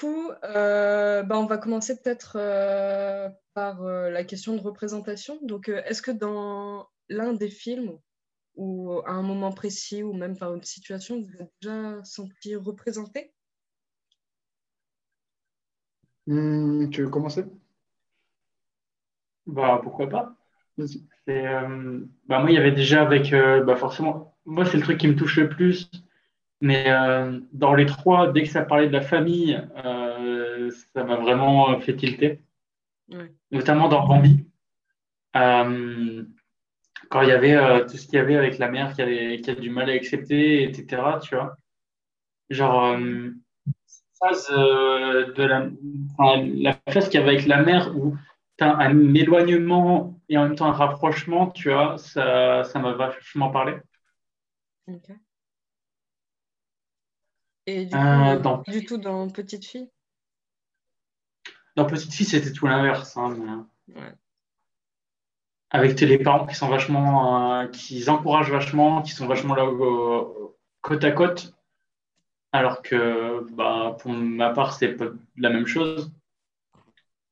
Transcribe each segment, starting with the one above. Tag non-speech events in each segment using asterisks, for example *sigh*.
coup, euh, bah, on va commencer peut-être euh, par la question de représentation. Donc, est-ce que dans l'un des films, ou à un moment précis, ou même par une situation, vous êtes déjà senti représenté? Hmm, Tu veux commencer? Bah, pourquoi pas. Bah, moi, il y avait déjà avec, bah, forcément, moi, c'est le truc qui me touche le plus mais euh, dans les trois, dès que ça parlait de la famille, euh, ça m'a vraiment fait tilter. Notamment dans Bambi. Euh, quand il y avait tout ce qu'il y avait avec la mère qui, avait, qui a du mal à accepter, etc. Tu vois. Genre, phase de la, la phase qu'il y avait avec la mère où tu as un éloignement et en même temps un rapprochement, tu vois, ça, ça m'a vachement parlé. Ok. Et du, euh, coup, du tout dans Petite Fille? Dans Petite Fille, c'était tout l'inverse. Hein, Avec les parents qui sont vachement, euh, qui encouragent vachement, qui sont vachement là côte à côte. Alors que bah, pour ma part, c'est pas la même chose.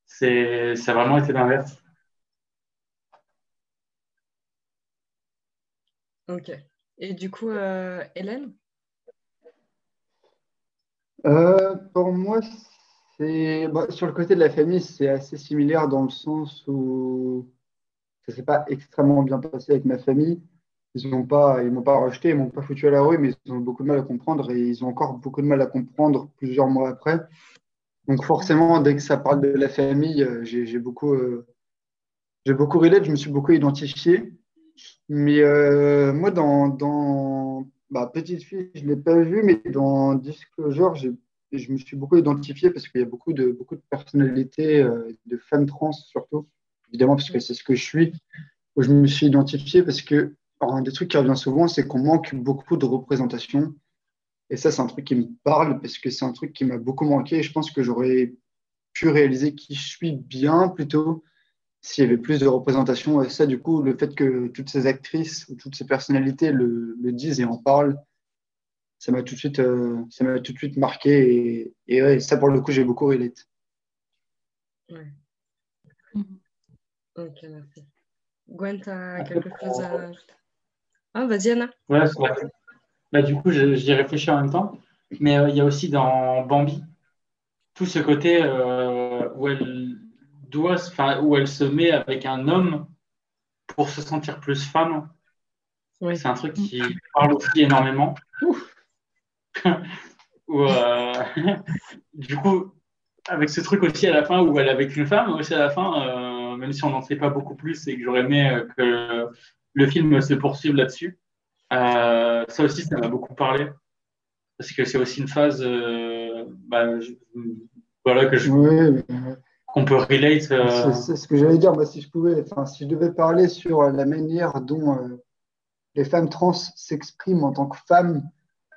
C'est, ça a vraiment été l'inverse. Ok. Et du coup, euh, Hélène? Euh, pour moi, c'est bah, sur le côté de la famille, c'est assez similaire dans le sens où ça s'est pas extrêmement bien passé avec ma famille. Ils m'ont pas, ils m'ont pas rejeté, ils m'ont pas foutu à la rue, mais ils ont beaucoup de mal à comprendre et ils ont encore beaucoup de mal à comprendre plusieurs mois après. Donc forcément, dès que ça parle de la famille, euh, j'ai beaucoup, euh, j'ai beaucoup relais, je me suis beaucoup identifié. Mais moi, dans, dans bah, petite fille, je ne l'ai pas vue, mais dans Disclosure, je me suis beaucoup identifié parce qu'il y a beaucoup de, beaucoup de personnalités, euh, de femmes trans surtout, évidemment, parce que c'est ce que je suis, où je me suis identifié parce que un des trucs qui revient souvent, c'est qu'on manque beaucoup de représentation. Et ça, c'est un truc qui me parle parce que c'est un truc qui m'a beaucoup manqué. Et je pense que j'aurais pu réaliser qui je suis bien plutôt s'il y avait plus de représentation. Et ça, du coup, le fait que toutes ces actrices ou toutes ces personnalités le, disent et en parlent, ça m'a tout de suite, euh, ça m'a tout de suite marqué. Et, ça, pour le coup, j'ai beaucoup relate. Ouais. Ok, merci. Gwen, tu as quelque chose à Ah, vas-y, Anna. Ouais, bah, du coup, j'y réfléchis en même temps. Mais euh, il y a aussi dans Bambi tout ce côté euh, où elle doit, où elle se met avec un homme pour se sentir plus femme. C'est un truc qui parle aussi énormément. *laughs* Euh, *laughs* du coup, avec ce truc aussi à la fin où elle est avec une femme, aussi à la fin, euh, même si on n'en sait pas beaucoup plus et que j'aurais aimé euh, que le film se poursuive là-dessus, ça aussi, ça m'a beaucoup parlé. Parce que c'est aussi une phase bah, voilà, que je, qu'on peut relate. Euh, c'est ce que j'allais dire. Moi, si je pouvais, enfin, si je devais parler sur la manière dont euh, les femmes trans s'expriment en tant que femmes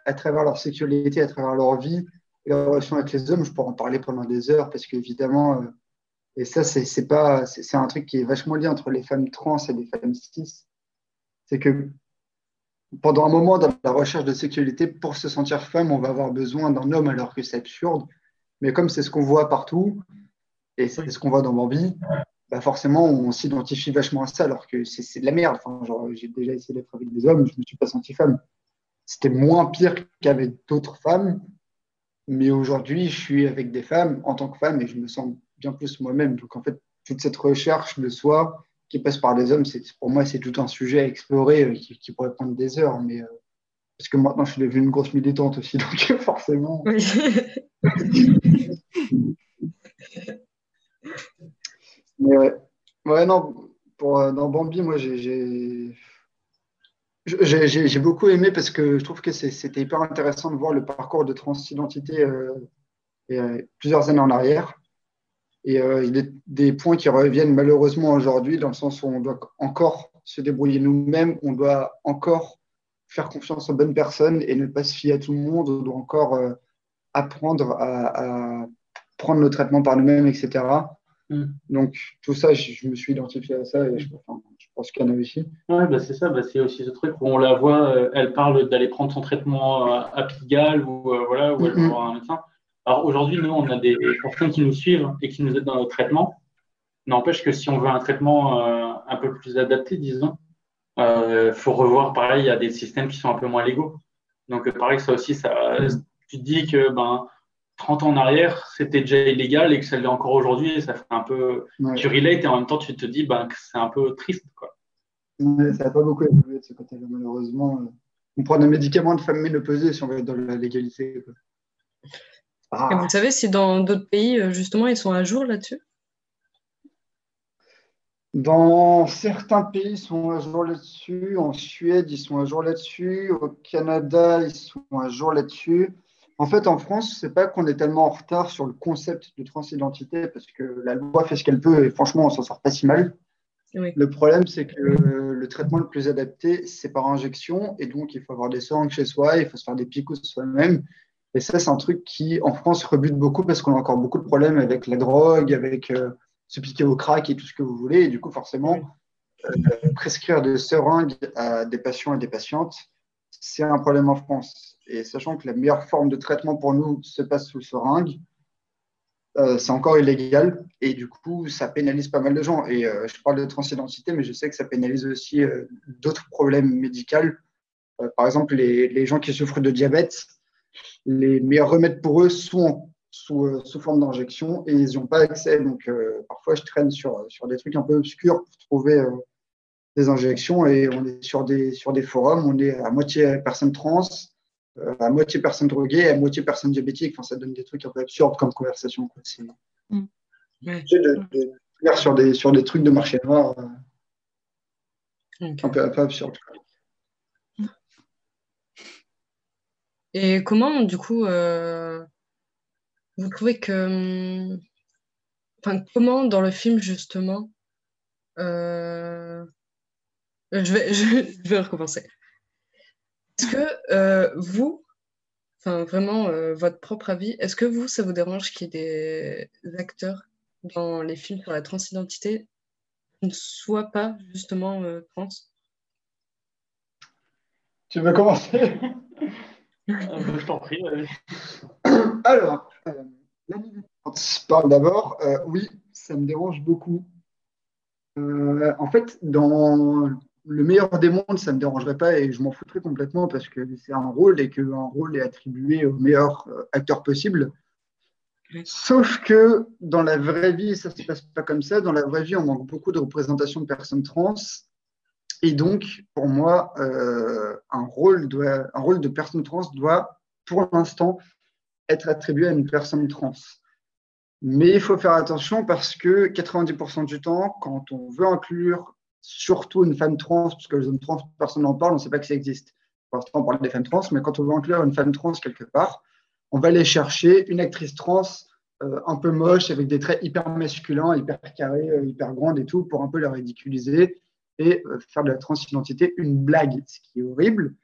à travers leur sexualité, à travers leur vie et leur relation avec les hommes, je pourrais en parler pendant des heures parce qu'évidemment, euh, et ça, c'est pas, c'est un truc qui est vachement lié entre les femmes trans et les femmes cis. C'est que pendant un moment dans la recherche de sexualité, pour se sentir femme, on va avoir besoin d'un homme alors que c'est absurde. Mais comme c'est ce qu'on voit partout, et c'est ce qu'on voit dans Bambi, bah forcément, on s'identifie vachement à ça, alors que c'est de la merde. Enfin, j'ai déjà essayé d'être avec des hommes, je ne me suis pas senti femme. C'était moins pire qu'avec d'autres femmes, mais aujourd'hui, je suis avec des femmes en tant que femme et je me sens bien plus moi-même. Donc, en fait, toute cette recherche de soi qui passe par des hommes, pour moi, c'est tout un sujet à explorer euh, qui, pourrait prendre des heures. Mais, euh, parce que maintenant, je suis devenue une grosse militante aussi, *laughs* donc forcément. Oui. *laughs* ouais. ouais, non, pour, euh, dans Bambi, moi, j'ai beaucoup aimé parce que je trouve que c'était hyper intéressant de voir le parcours de transidentité euh, euh, plusieurs années en arrière. Et il y a des points qui reviennent malheureusement aujourd'hui, dans le sens où on doit encore se débrouiller nous-mêmes, on doit encore faire confiance aux bonnes personnes et ne pas se fier à tout le monde, on doit encore apprendre à, à, prendre nos traitements par nous-mêmes, etc. Mm. Donc, tout ça, je, me suis identifié à ça et je, pense qu'il y en a aussi. Oui, bah c'est ça, bah c'est aussi ce truc où on la voit, euh, elle parle d'aller prendre son traitement euh, à Pigalle ou, euh, voilà, ou elle va voir un médecin. Alors aujourd'hui, nous, on a des personnes qui nous suivent et qui nous aident dans notre traitement. N'empêche que si on veut un traitement euh, un peu plus adapté, disons, il euh, faut revoir, pareil, il y a des systèmes qui sont un peu moins légaux. Donc, pareil, ça aussi, ça, tu te dis que ben, 30 ans en arrière, c'était déjà illégal et que ça l'est encore aujourd'hui, ça fait un peu. Tu relates et en même temps, tu te dis ben, que c'est un peu triste. Quoi. ça n'a pas beaucoup évolué de ce côté-là, malheureusement. On prend des médicaments de famille ménopausie si on veut être dans la légalité. Et vous savez si dans d'autres pays, euh, justement, ils sont à jour là-dessus? Dans certains pays, ils sont à jour là-dessus. En Suède, ils sont à jour là-dessus. Au Canada, ils sont à jour là-dessus. En fait, en France, c'est pas qu'on est tellement en retard sur le concept de transidentité parce que la loi fait ce qu'elle peut et franchement, on s'en sort pas si mal. Le problème, c'est que le traitement le plus adapté, c'est par injection et donc il faut avoir des seringues chez soi, il faut se faire des picots soi-même. Et ça, c'est un truc qui, en France, rebute beaucoup parce qu'on a encore beaucoup de problèmes avec la drogue, avec euh, se piquer au crack et tout ce que vous voulez. Et du coup, forcément, euh, prescrire des seringues à des patients et des patientes, c'est un problème en France. Et sachant que la meilleure forme de traitement pour nous se passe sous seringue, euh, c'est encore illégal et du coup, ça pénalise pas mal de gens. Et euh, je parle de transidentité, mais je sais que ça pénalise aussi euh, d'autres problèmes médicaux. par exemple, les, gens qui souffrent de diabète, les meilleurs remèdes pour eux sont sous, forme d'injection et ils n'y ont pas accès. Donc, parfois, je traîne sur, des trucs un peu obscurs pour trouver des injections et on est sur des, sur des forums, on est à moitié personnes trans, à moitié personne droguée, à moitié personne diabétique. Enfin, ça donne des trucs un peu absurdes comme conversation. Quoi. C'est, mm. de, de, sur, des, sur des trucs de marché noir euh, un, peu, un peu absurdes. Et comment, du coup, euh, vous trouvez que. Enfin, comment dans le film, justement. Euh, je, vais, *laughs* je vais recommencer. Est-ce que euh, vous, enfin vraiment euh, votre propre avis, est-ce que vous, ça vous dérange qu'il y ait des acteurs dans les films sur la transidentité qui ne soient pas justement euh, trans? Tu veux commencer? Je t'en prie. Alors, je parle d'abord. oui, ça me dérange beaucoup. en fait, dans le meilleur des mondes, ça ne me dérangerait pas et je m'en foutrais complètement parce que c'est un rôle et qu'un rôle est attribué au meilleur euh, acteur possible. Sauf que dans la vraie vie, ça ne se passe pas comme ça. Dans la vraie vie, on manque beaucoup de représentation de personnes trans. Et donc, pour moi, euh, un, rôle doit, un rôle de personne trans doit, pour l'instant, être attribué à une personne trans. Mais il faut faire attention parce que 90% du temps, quand on veut inclure surtout une femme trans, parce que les hommes trans, personne n'en parle, on ne sait pas que ça existe. Pour l'instant, on parle des femmes trans, mais quand on veut inclure une femme trans quelque part, on va aller chercher une actrice trans euh, un peu moche, avec des traits hyper masculins, hyper carrés, euh, hyper grandes et tout, pour un peu la ridiculiser et euh, faire de la transidentité une blague, ce qui est horrible.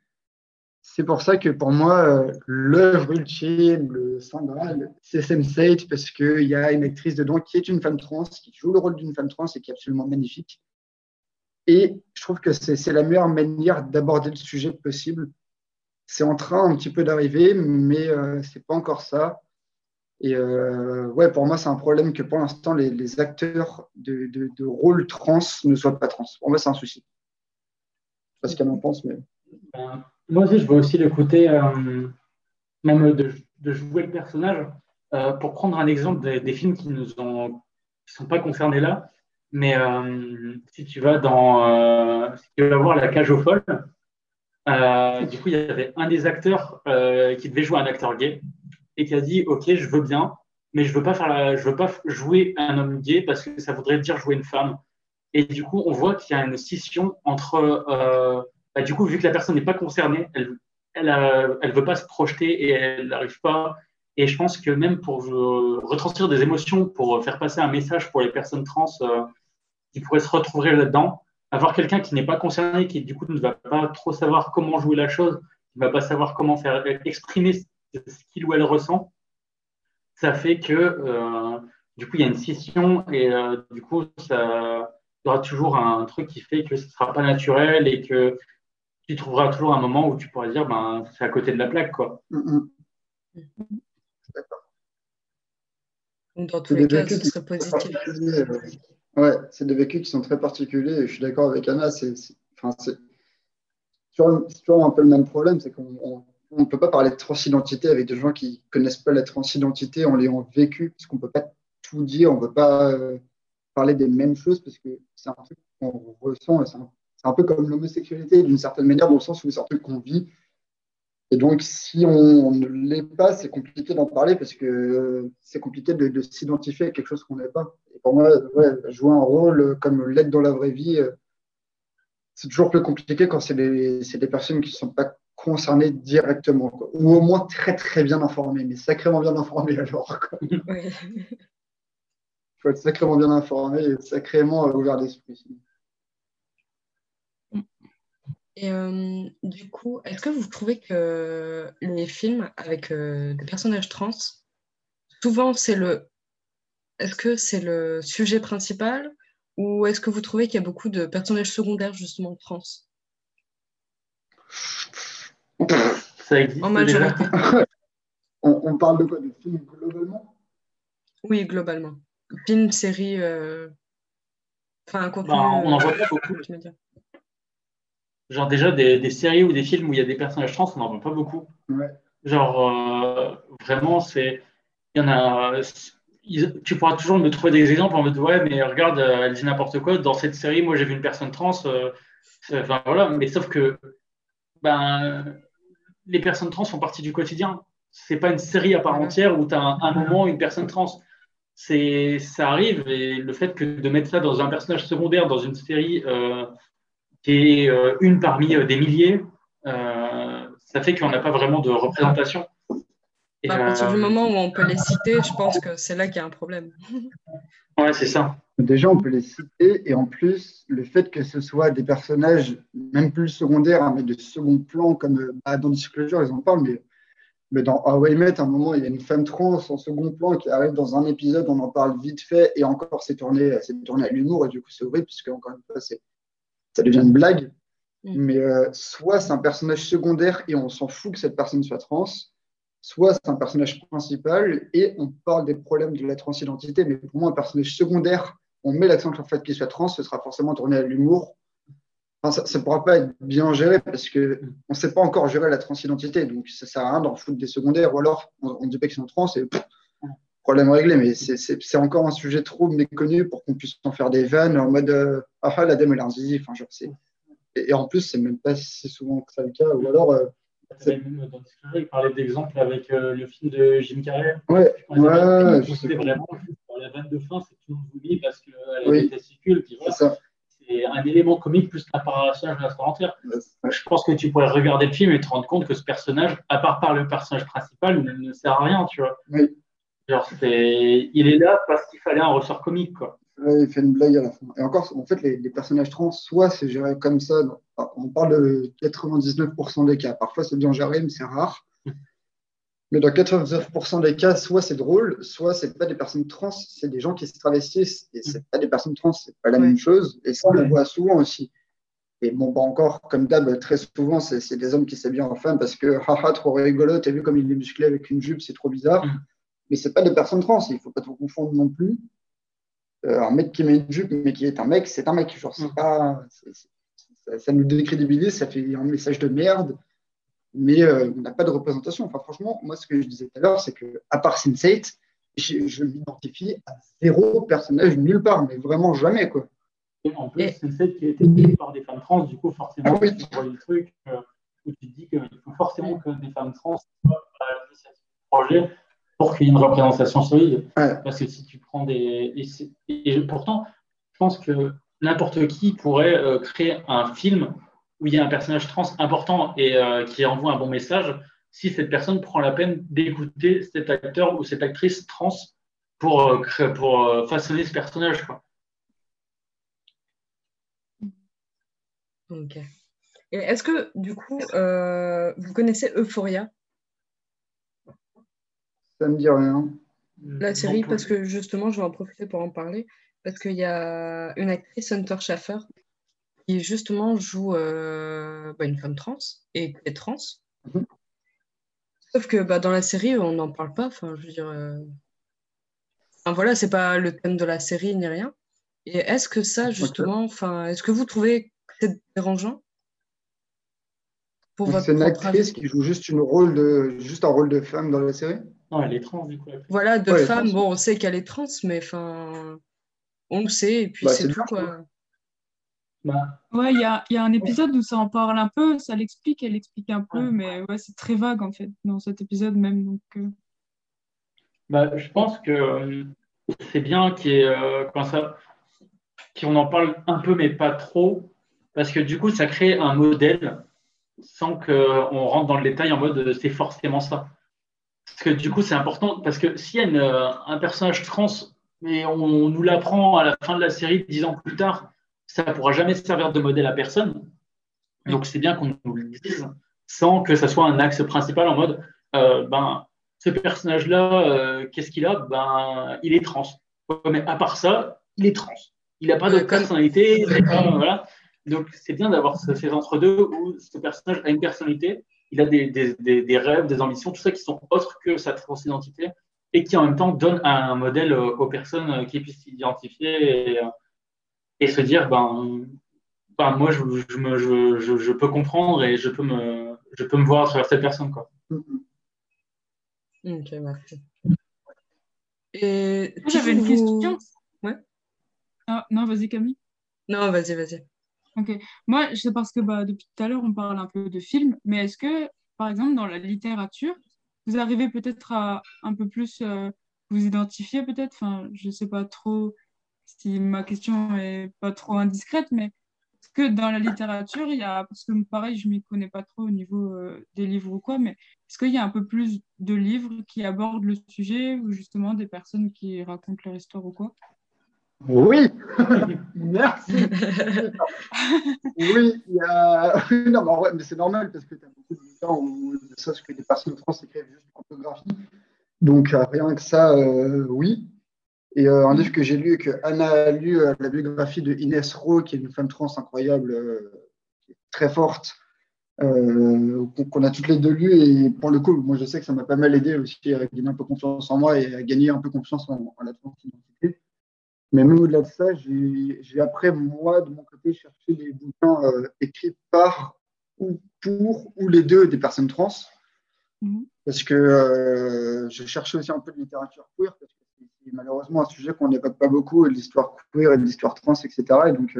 C'est pour ça que pour moi, l'œuvre ultime, le Graal, c'est Sense8, parce qu'il y a une actrice dedans qui est une femme trans, qui joue le rôle d'une femme trans et qui est absolument magnifique. Et je trouve que c'est la meilleure manière d'aborder le sujet possible. C'est en train un petit peu d'arriver, mais euh, ce n'est pas encore ça. Et euh, ouais, pour moi, c'est un problème que pour l'instant, les, acteurs de, de, rôle trans ne soient pas trans. Pour moi, c'est un souci. Je sais pas ce qu'elle en pense, mais. Ben, moi aussi, je veux aussi le côté, euh, même de, de, jouer le personnage. pour prendre un exemple des, films qui ne sont pas concernés là, mais euh, si tu vas dans, euh, si tu vas voir la cage aux folles, euh, du coup, il y avait un des acteurs qui devait jouer un acteur gay et qui a dit OK, je veux bien, mais je veux pas faire je veux pas jouer un homme gay parce que ça voudrait dire jouer une femme. Et du coup, on voit qu'il y a une scission entre, bah, du coup, vu que la personne n'est pas concernée, elle, elle, elle veut pas se projeter et elle n'arrive pas. Et je pense que même pour retranscrire des émotions, pour faire passer un message pour les personnes trans, qui pourraient se retrouver là-dedans. Avoir quelqu'un qui n'est pas concerné, qui du coup ne va pas trop savoir comment jouer la chose, qui ne va pas savoir comment faire exprimer ce qu'il ou elle ressent, ça fait que euh, du coup il y a une scission et euh, du coup ça il y aura toujours un truc qui fait que ce ne sera pas naturel et que tu trouveras toujours un moment où tu pourras dire ben c'est à côté de la plaque quoi. Mm, mm. Dans tous les cas, ce serait positif. Ouais, c'est des vécus qui sont très particuliers. Et je suis d'accord avec Anna. C'est toujours un peu le même problème. C'est qu'on ne peut pas parler de transidentité avec des gens qui ne connaissent pas la transidentité en l'ayant vécu, parce qu'on ne peut pas tout dire. On ne peut pas euh, parler des mêmes choses parce que c'est un truc qu'on ressent. C'est un, un, peu comme l'homosexualité d'une certaine manière, dans le sens où c'est un truc qu'on vit et donc, si on, ne l'est pas, c'est compliqué d'en parler parce que euh, c'est compliqué de, s'identifier à quelque chose qu'on n'est pas. Et pour moi, jouer un rôle comme l'être dans la vraie vie, euh, c'est toujours plus compliqué quand c'est des, des, personnes qui ne sont pas concernées directement, ou au moins très très bien informées, mais sacrément bien informées alors. Il faut être sacrément bien informé et sacrément ouvert d'esprit. Et euh, du coup, est-ce que vous trouvez que les films avec euh, des personnages trans, souvent c'est le. Est-ce que c'est le sujet principal ou est-ce que vous trouvez qu'il y a beaucoup de personnages secondaires justement trans? Ça existe. En majorité. on, parle de quoi? De films globalement? Oui, globalement. Films, séries. Euh, enfin, un contenu. Bah, on en voit pas beaucoup. Genre déjà des, séries ou des films où il y a des personnages trans, on n'en voit pas beaucoup. Genre euh, vraiment, c'est il y en a. tu pourras toujours me trouver des exemples en mode ouais, mais regarde, euh, elle dit n'importe quoi. Dans cette série, moi j'ai vu une personne trans. Euh, enfin voilà, mais sauf que ben les personnes trans font partie du quotidien. C'est pas une série à part entière où tu as un, moment une personne trans. C'est ça arrive et le fait que de mettre ça dans un personnage secondaire dans une série qui est euh, une parmi euh, des milliers, euh, ça fait qu'on n'a pas vraiment de représentation. Et à partir du moment où on peut les citer, je pense que c'est là qu'il y a un problème. *laughs* Ouais, c'est ça. Déjà, on peut les citer, et en plus, le fait que ce soit des personnages, même plus secondaires, hein, mais de second plan, comme bah, dans Disclosure, ils en parlent, mais, mais dans How I Met, à un moment, il y a une femme trans en second plan qui arrive dans un épisode, on en parle vite fait, et encore, c'est tourné, tourné à l'humour, et du coup, c'est horrible, puisque, encore une fois, c'est ça devient une blague. Mm. Mais euh, soit c'est un personnage secondaire et on s'en fout que cette personne soit trans, soit c'est un personnage principal et on parle des problèmes de la transidentité. Mais pour moi, un personnage secondaire, on met l'accent sur le fait qu'il soit trans, ce sera forcément tourné à l'humour. ça ne pourra pas être bien géré parce qu'on ne sait pas encore gérer la transidentité. Donc ça ne sert à rien d'en foutre des secondaires. Ou alors, on, dit pas qu'ils sont trans et problème réglé, mais c'est encore un sujet trop méconnu pour qu'on puisse en faire des vannes en mode euh, ah, ah la dame elle a un zizi. Enfin, genre, et, et, en plus, c'est même pas si souvent que ça le cas. Ou alors. Euh, il parlait d'exemple avec euh, le film de Jim Carrey. Ouais, ouais, ouais vraiment la vanne de fin, c'est tout le monde oublie parce qu'elle a oui. des testicules. C'est un élément comique plus qu'un personnage de la entière. Je pense que tu pourrais regarder le film et te rendre compte que ce personnage, à part par le personnage principal, ne, ne sert à rien, tu vois. Oui. Genre, il est là parce qu'il fallait un ressort comique, quoi. il fait une blague à la fin. Et encore, en fait, les, personnages trans, soit c'est géré comme ça, on parle de 99% des cas. Parfois, c'est bien géré, mais c'est rare. *laughs* Mais dans 99% des cas, soit c'est drôle, soit c'est pas des personnes trans, c'est des gens qui se travestissent. Et c'est pas des personnes trans, c'est pas la même chose. Et ça, on le voit souvent aussi. Et bon, pas encore, comme d'hab, très souvent, c'est des hommes qui s'habillent en femmes parce que, haha, trop rigolo, t'as vu comme il est musclé avec une jupe, c'est trop bizarre. Mais c'est pas des personnes trans, il faut pas trop confondre non plus. Euh, un mec qui met une jupe, mais qui est un mec, c'est un mec. Genre, c'est mm. pas, ça, nous décrédibilise, ça fait un message de merde, mais euh, on n'a pas de représentation. Enfin, franchement, moi, ce que je disais tout à l'heure, c'est que, à part Sense8, je, je m'identifie à zéro personnage nulle part, mais vraiment jamais, quoi. Et en plus, Sense8 qui a été écrit par des femmes trans, du coup, forcément, ah, oui. tu vois le truc euh, où tu te dis qu'il faut forcément que des femmes trans soient à l'initiative du projet pour qu'il y ait une représentation solide. Parce que si tu prends des. Et, pourtant, je pense que n'importe qui pourrait euh, créer un film où il y a un personnage trans important et euh, qui envoie un bon message si cette personne prend la peine d'écouter cet acteur ou cette actrice trans pour, euh, pour façonner ce personnage. Quoi. Ok. Est-ce que, du coup, vous connaissez Euphoria? Ça me dit rien. La série, parce que justement, je vais en profiter pour en parler, parce qu'il y a une actrice, Hunter Schaffer, qui justement joue euh, bah, une femme trans et qui est trans. Mhm. Sauf que bah, dans la série, on n'en parle pas. Enfin, je veux dire, euh, voilà, c'est pas le thème de la série ni rien. Et est-ce que ça, justement, enfin, est-ce que vous trouvez que c'est dérangeant? C'est une actrice qui joue juste, une rôle de, juste un rôle de femme dans la série? Non, elle est trans, du coup. Voilà, de femme, bon, on sait qu'elle est trans, mais enfin, on le sait, et puis bah, c'est tout, quoi. Bah. Ouais, il y a, y a, un épisode où ça en parle un peu, ça l'explique, elle explique un peu, mais ouais, c'est très vague, en fait, dans cet épisode même, donc... Euh. Bah, je pense que euh, c'est bien euh, ça, qu'on en parle un peu, mais pas trop, parce que du coup, ça crée un modèle sans qu'on rentre dans le détail en mode c'est forcément ça. Parce que du coup, c'est important, parce que s'il y a euh, un personnage trans, mais on, nous l'apprend à la fin de la série, dix ans plus tard, ça ne pourra jamais servir de modèle à personne. Donc, c'est bien qu'on nous le dise sans que ça soit un axe principal en mode ben, ce personnage-là, euh, qu'est-ce qu'il a? Ben, Il est trans. mais à part ça, il est trans. Il n'a pas de personnalité. voilà. Donc, c'est bien d'avoir ces entre-deux où ce personnage a une personnalité, il a des, des, des, rêves, des ambitions, tout ça qui sont autres que sa transidentité et qui en même temps donne un modèle aux personnes qui puissent s'identifier et, et, se dire ben, ben moi, je, je, me, je, je, peux comprendre et je peux me, je peux me voir à travers cette personne. Quoi. Mm-hmm. Ok, merci. Et j'avais une question. Ouais. Ah, non, vas-y Camille. Non, vas-y, vas-y. Ok. Moi, c'est parce que bah, depuis tout à l'heure, on parle un peu de films, mais est-ce que, par exemple, dans la littérature, vous arrivez peut-être à un peu plus euh, vous identifier, peut-être? Enfin, je ne sais pas trop si ma question est pas trop indiscrète, mais est-ce que dans la littérature, il y a, parce que pareil, je ne m'y connais pas trop au niveau euh, des livres ou quoi, mais est-ce qu'il y a un peu plus de livres qui abordent le sujet ou justement des personnes qui racontent leur histoire ou quoi? Oui, *laughs* merci. oui, il y a. non, mais, ouais, mais c'est normal parce que tu as beaucoup de gens où ça, ce que des personnes trans écrivent juste en photographie. Donc, euh, rien que ça, euh, oui. Et euh, un livre que j'ai lu, que Anna a lu, la biographie de Inès Rowe, qui est une femme trans incroyable, très forte, euh, qu'on a toutes les deux lues. Et pour le coup, moi, je sais que ça m'a pas mal aidé aussi à gagner un peu confiance en moi et à gagner un peu confiance en, la transidentité. Mais même au-delà de ça, j'ai après, moi, de mon côté, cherché des bouquins euh, écrits par ou pour ou les deux des personnes trans. Mhm. Parce que euh, je cherchais aussi un peu de littérature queer, parce que c'est malheureusement un sujet qu'on n'évoque pas beaucoup, l'histoire queer et l'histoire trans, etc. Et donc,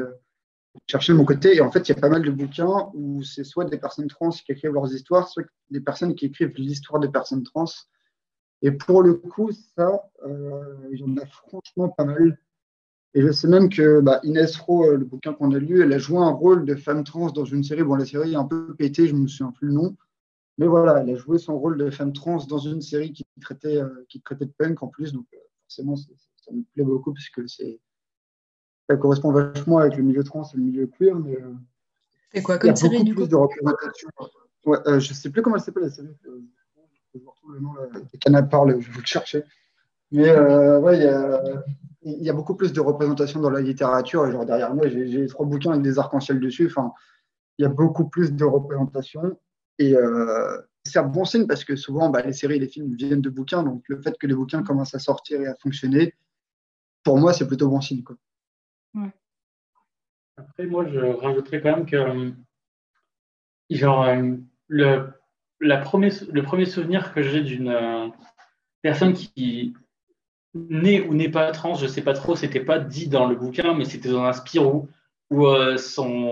chercher de mon côté. Et en fait, il y a pas mal de bouquins où c'est soit des personnes trans qui écrivent leurs histoires, soit des personnes qui écrivent l'histoire des personnes trans. Et pour le coup, ça, euh, il y en a franchement pas mal. Et je sais même que bah, Inès Rowe, euh, le bouquin qu'on a lu, elle a joué un rôle de femme trans dans une série. Bon, la série est un peu pétée, je ne me souviens plus le nom. Mais voilà, elle a joué son rôle de femme trans dans une série qui traitait, euh, qui traitait de punk en plus. Donc, forcément, ça me plaît beaucoup puisque ça correspond vachement avec le milieu trans et le milieu queer. Mais, euh, c'est quoi comme série du plus de représentation. Ouais, euh, je ne sais plus comment elle s'appelle la série. Euh, je retrouve le nom de Canal Parle, je vais vous le chercher. Mais ouais, il y a, y a, beaucoup plus de représentation dans la littérature. Et genre derrière moi, j'ai trois bouquins avec des arcs-en-ciel dessus. Enfin, il y a beaucoup plus de représentation. Et c'est un bon signe parce que souvent, bah, les séries et les films viennent de bouquins. Donc le fait que les bouquins commencent à sortir et à fonctionner, pour moi, c'est plutôt bon signe. Quoi. Après, moi, je rajouterais quand même que, genre, euh, le, la premier, le premier souvenir que j'ai d'une euh, personne qui n'est ou n'est pas trans, je sais pas trop, c'était pas dit dans le bouquin, mais c'était dans un Spirou où euh, son,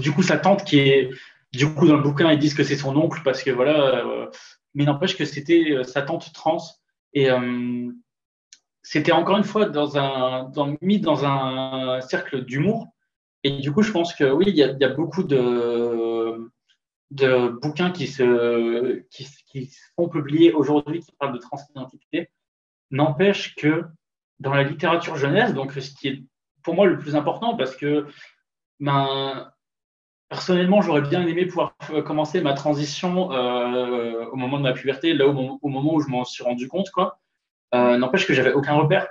du coup sa tante qui est, du coup dans le bouquin ils disent que c'est son oncle parce que voilà, mais n'empêche que c'était sa tante trans et c'était encore une fois mis dans un cercle d'humour. Et du coup, je pense que oui, il y a, beaucoup de, bouquins qui se, qui sont publiés aujourd'hui qui parlent de transidentité. N'empêche que dans la littérature jeunesse, donc ce qui est pour moi le plus important, parce que ben, personnellement, j'aurais bien aimé pouvoir commencer ma transition euh, au moment de ma puberté, là au, au moment où je m'en suis rendu compte, quoi. Euh, n'empêche que j'avais aucun repère.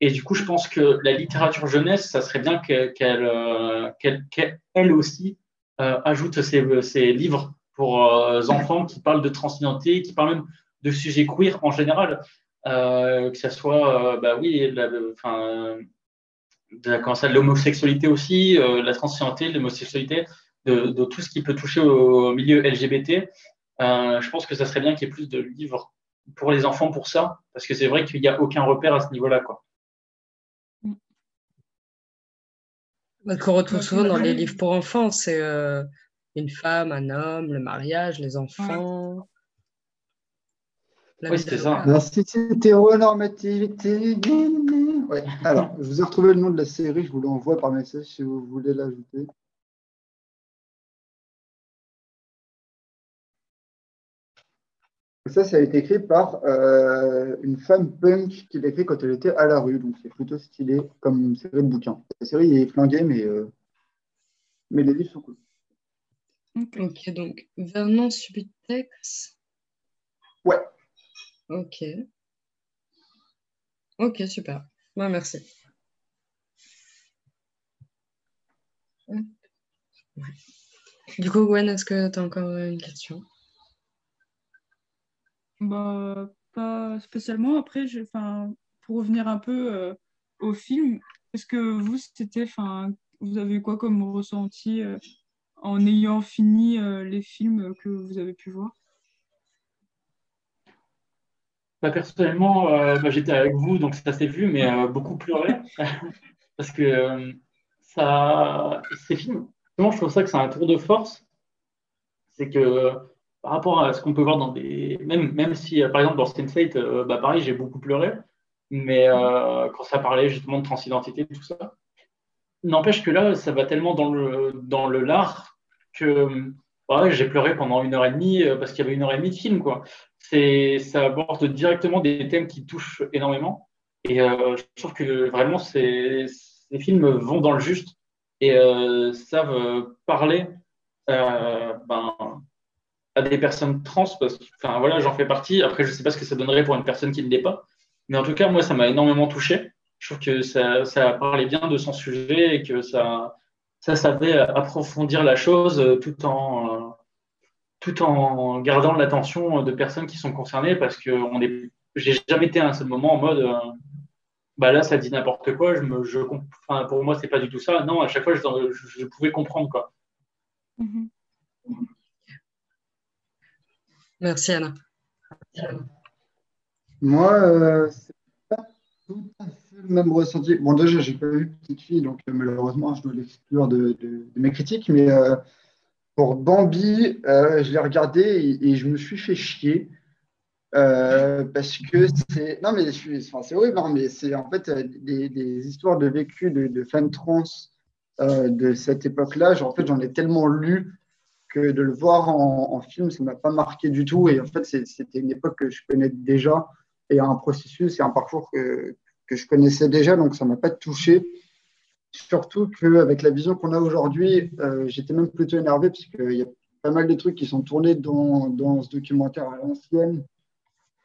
Et du coup, je pense que la littérature jeunesse, ça serait bien qu'elle euh, elle aussi euh, ajoute ses, livres pour enfants qui parlent de transidentité, qui parlent même de sujets queer en général. Que ce soit, bah oui, enfin, de, l'homosexualité aussi, la transidentité, l'homosexualité, de, de, tout ce qui peut toucher au, milieu LGBT. je pense que ça serait bien qu'il y ait plus de livres pour les enfants pour ça, parce que c'est vrai qu'il n'y a aucun repère à ce niveau-là. Quoi. Qu'on retrouve souvent dans les livres pour enfants, c'est euh, une femme, un homme, le mariage, les enfants. Oui, c'est ça. La hétéronormativité. Ouais. Alors, je vous ai retrouvé le nom de la série, je vous l'envoie par message si vous voulez l'ajouter. Ça, ça a été écrit par euh, une femme punk qui l'a écrit quand elle était à la rue. Donc, c'est plutôt stylé comme série de bouquins. La série est flinguée, mais, euh, mais les livres sont cool. Ok, donc Vernon Subutex. Ouais. Ok. Ok, super. Merci. Du coup, Gwen, est-ce que tu as encore une question? Bah, pas spécialement. Après, pour revenir un peu euh, au film, est-ce que vous, c'était, vous avez quoi comme ressenti euh, en ayant fini euh, les films que vous avez pu voir? Bah, Personnellement, bah, j'étais avec vous, donc ça s'est vu, mais beaucoup pleuré. *laughs* Parce que ça, ces films, je trouve ça que c'est un tour de force. C'est que par rapport à ce qu'on peut voir dans des. Même, même si, euh, par exemple, dans Sense8, euh, bah, pareil, j'ai beaucoup pleuré, mais euh, quand ça parlait justement de transidentité, tout ça. N'empêche que là, ça va tellement dans le, dans le lard que ouais, j'ai pleuré pendant une heure et demie parce qu'il y avait une heure et demie de film. Quoi. Ça aborde directement des thèmes qui touchent énormément. Et je trouve que vraiment, ces, films vont dans le juste et savent parler ben, des personnes trans, parce que enfin, voilà, j'en fais partie. Après, je ne sais pas ce que ça donnerait pour une personne qui ne l'est pas. Mais en tout cas, moi, ça m'a énormément touché. Je trouve que ça, ça, parlait bien de son sujet et que ça, ça savait approfondir la chose tout en, tout en gardant l'attention de personnes qui sont concernées parce que on est, j'ai jamais été à un seul moment en mode, bah là, ça dit n'importe quoi. Je me, je, enfin, pour moi, c'est pas du tout ça. Non, à chaque fois, je, je, pouvais comprendre quoi. Mm-hmm. Merci Anna. Moi, euh, c'est pas tout à fait même ressenti. Bon, déjà, j'ai pas eu petite fille, donc euh, malheureusement, je dois l'exclure de, mes critiques. Mais euh, pour Bambi, je l'ai regardé et, je me suis fait chier. parce que c'est. Non, mais c'est horrible, hein, mais c'est en fait des, histoires de vécu de, de trans de cette époque-là. En fait, j'en ai tellement lu que de le voir en, film, ça m'a pas marqué du tout. Et en fait, c'était une époque que je connais déjà et un processus et un parcours que, que je connaissais déjà, donc ça ne m'a pas touché. Surtout qu'avec la vision qu'on a aujourd'hui, euh, j'étais même plutôt énervé parce qu'il y a pas mal de trucs qui sont tournés dans, dans ce documentaire à l'ancienne.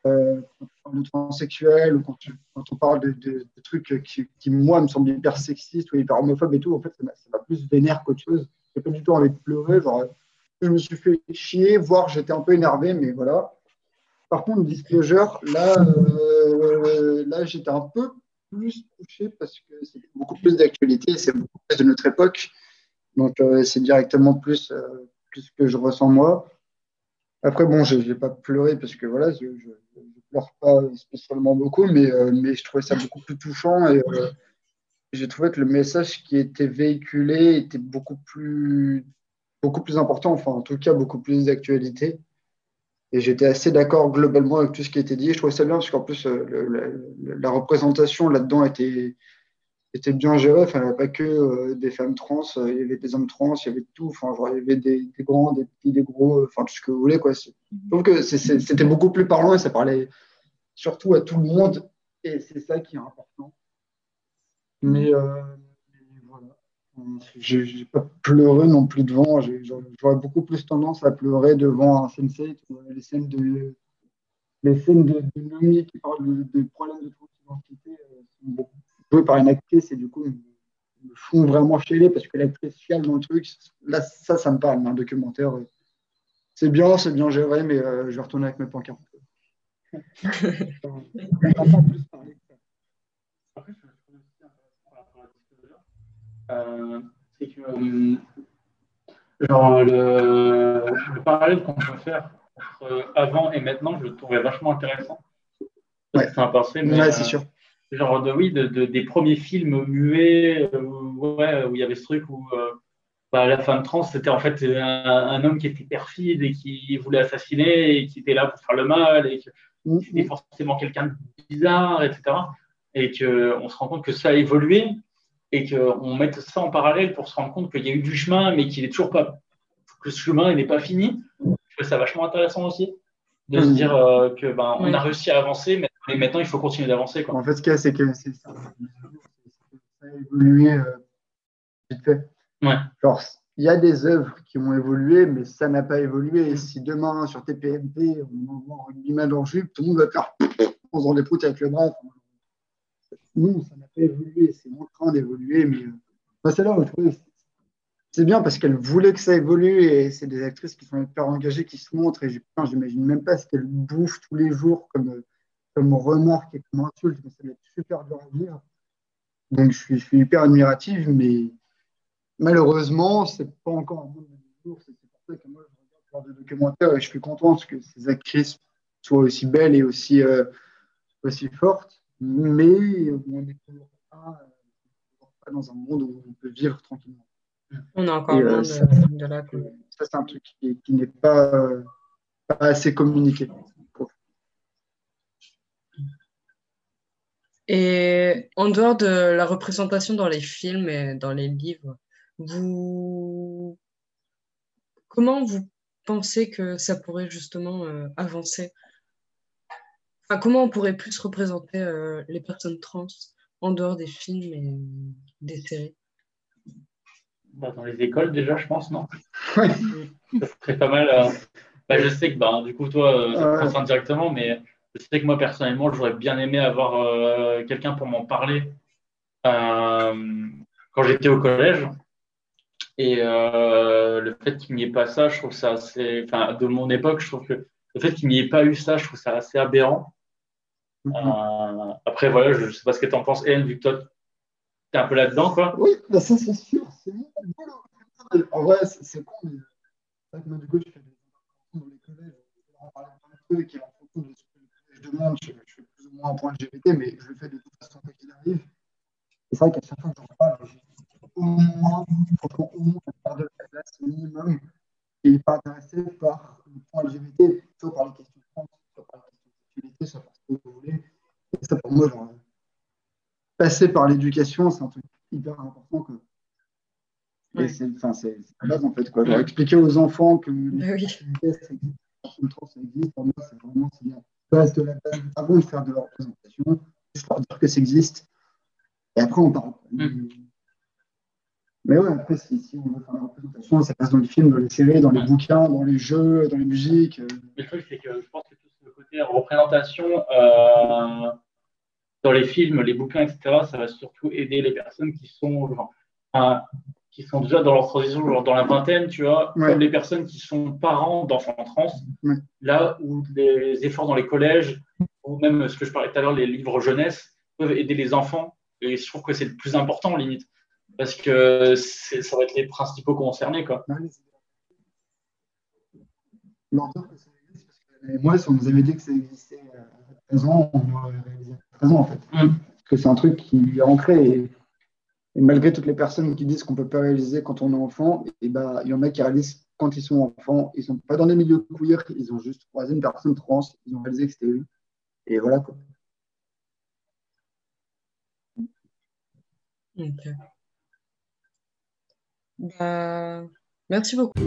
Euh, quand on parle de transsexuel ou quand, quand on parle de, trucs qui, qui, moi, me semblent hyper sexistes ou hyper homophobes et tout, en fait, ça m'a plus vénère qu'autre chose. J'ai pas du tout envie de pleurer. Genre, je me suis fait chier, voire j'étais un peu énervé, mais voilà. Par contre, Disclosure, là, euh, là j'étais un peu plus touché parce que c'est beaucoup plus d'actualité, c'est beaucoup plus de notre époque. Donc, euh, c'est directement plus, euh, plus que je ressens moi. Après, bon, je n'ai pas pleuré parce que voilà, je ne pleure pas spécialement beaucoup, mais, mais je trouvais ça beaucoup plus touchant et j'ai trouvé que le message qui était véhiculé était beaucoup plus beaucoup plus important, enfin en tout cas beaucoup plus d'actualité. Et j'étais assez d'accord globalement avec tout ce qui été dit. je trouvais ça bien parce qu'en plus, euh, la représentation là-dedans était, était bien gérée. Enfin, il n'y avait pas que euh, des femmes trans, euh, il y avait des hommes trans, il y avait tout. Enfin, il y avait des, grands, des petits, des gros, enfin tout ce que vous voulez. Quoi. Je trouve que c'était beaucoup plus parlant et ça parlait surtout à tout le monde. Et c'est ça qui est important. Mais n'ai pas pleuré non plus devant. J'aurais beaucoup plus tendance à pleurer devant un sensei. Les scènes de, les scènes de, de Nomi qui parlent de, problèmes de transidentité euh, sont jouées par une actrice et du coup me font vraiment chialer parce que l'actrice chiale dans le truc. Là, ça, ça me parle, un documentaire. C'est bien, c'est bien géré, mais euh, je vais retourner avec mes pancartes. *laughs* c'est que euh, genre, le, le parallèle qu'on peut faire entre avant et maintenant, je le trouvais vachement intéressant. Ouais. C'est un passé, mais Ouais, c'est sûr. euh, genre de oui, de, de- des premiers films muets euh, où, ouais, où il y avait ce truc où euh, bah, la femme trans c'était en fait un, un homme qui était perfide et qui voulait assassiner et qui était là pour faire le mal et que Mm, c'était forcément quelqu'un de bizarre, etc. Et qu'on se rend compte que ça a évolué et qu'on mette ça en parallèle pour se rendre compte qu'il y a eu du chemin, mais qu'il est toujours pas, que ce chemin il n'est pas fini. Je trouve ça vachement intéressant aussi de se Mhm. dire euh, que ben, on a réussi à avancer, mais mais maintenant il faut continuer d'avancer. quoi. En fait, ce qu'il y a, c'est que c'est ça. Ça a évolué euh, vite fait. Ouais. Genre, il y a des œuvres qui ont évolué, mais ça n'a pas évolué. Et si demain, sur TPMP, on envoie un rugbyman en jupe, tout le monde va faire en faisant des proutes avec le bras. Enfin, non, ça n'a pas évolué. C'est en train d'évoluer, mais euh, bah, c'est là je trouvais que c'est bien parce qu'elle voulait que ça évolue et c'est des actrices qui sont hyper engagées, qui se montrent. Et j'imagine même pas ce qu'elles bouffent tous les jours comme, euh, comme et comme insulte, mais ça doit être super dur à dire. Donc je suis, hyper admirative, mais malheureusement, c'est pas encore un monde de nos jours. C'est pour ça que moi, je regarde ce genre de documentaires et je suis content que ces actrices soient aussi belles et aussi, euh, aussi fortes, mais on n'est toujours pas, euh, pas dans un monde où on peut vivre tranquillement. On est encore Et, euh, de, ça- de là. quoi. Ça, c'est un truc qui, qui n'est pas, euh, pas assez communiqué. Et en dehors de la représentation dans les films et dans les livres, vous... comment vous pensez que ça pourrait justement euh, avancer? Enfin, comment on pourrait plus représenter euh, les personnes trans en dehors des films et des séries? Bah, dans les écoles déjà, je pense, non? *laughs* Ça serait pas mal. euh, bah, je sais que bah, du coup, toi, euh, ça te concerne directement, mais je sais que moi, personnellement, j'aurais bien aimé avoir euh, quelqu'un pour m'en parler euh, quand j'étais au collège. Et euh, le fait qu'il n'y ait pas ça, je trouve ça assez. Enfin, de mon époque, je trouve que le fait qu'il n'y ait pas eu ça, je trouve ça assez aberrant. Euh, après, voilà, je ne sais pas ce que tu en penses, Hélène, vu que toi, tu es un peu là-dedans, quoi. Oui, bah ça c'est sûr. En vrai, c'est con, mais c'est vrai que moi, du coup, je fais des dans les collèges, je parler plein de trucs, et en fonction de ce que collège demande, je, je fais plus ou moins un point LGBT, mais je le fais de toute façon quoi qu'il arrive. Et c'est vrai qu'à chaque fois que j'en parle, au moins, franchement, au moins un quart de la classe minimum n'est pas intéressé par le point LGBT, soit par les questions trans, soit par les questions de sexualité, soit par ce que vous voulez. Et ça, pour moi, genre, passer par l'éducation, c'est un truc hyper important. Quoi. Et Ouais. c'est enfin, c'est- c'est la base, en fait. Quoi. Genre, expliquer aux enfants que Bah oui. ça existe, les trans, ça existe, pour moi, c'est vraiment c'est la base de la base. Avant de faire de la représentation, juste leur dire que ça existe. Et après, on parle. Mm. Mais ouais, après, si, si on veut faire la représentation, ça passe dans les films, dans les séries, dans les Ouais. bouquins, dans les jeux, dans les musiques. euh. Le truc, c'est que je pense que tout ce côté représentation euh, dans les films, les bouquins, etc., ça va surtout aider les personnes qui sont, genre, qui sont déjà dans leur transition, genre dans la vingtaine, tu vois, Ouais. comme les personnes qui sont parents d'enfants trans, Ouais. là où les efforts dans les collèges, ou même ce que je parlais tout à l'heure, les livres jeunesse, peuvent aider les enfants. Et je trouve que c'est le plus important, limite. Parce que ça va être les principaux concernés, quoi. Non, parce que euh, moi, si on nous avait dit que ça existait euh, à 13 ans, on aurait réalisé à 13 ans, en fait. Mm. Parce que c'est un truc qui est ancré. Et, et malgré toutes les personnes qui disent qu'on ne peut pas réaliser quand on est enfant, et bah, il y en a qui réalisent quand ils sont enfants. Ils ne sont pas dans les milieux queer, ils ont juste croisé une personne trans, ils ont réalisé que c'était eux. Et voilà quoi. Bah, merci beaucoup.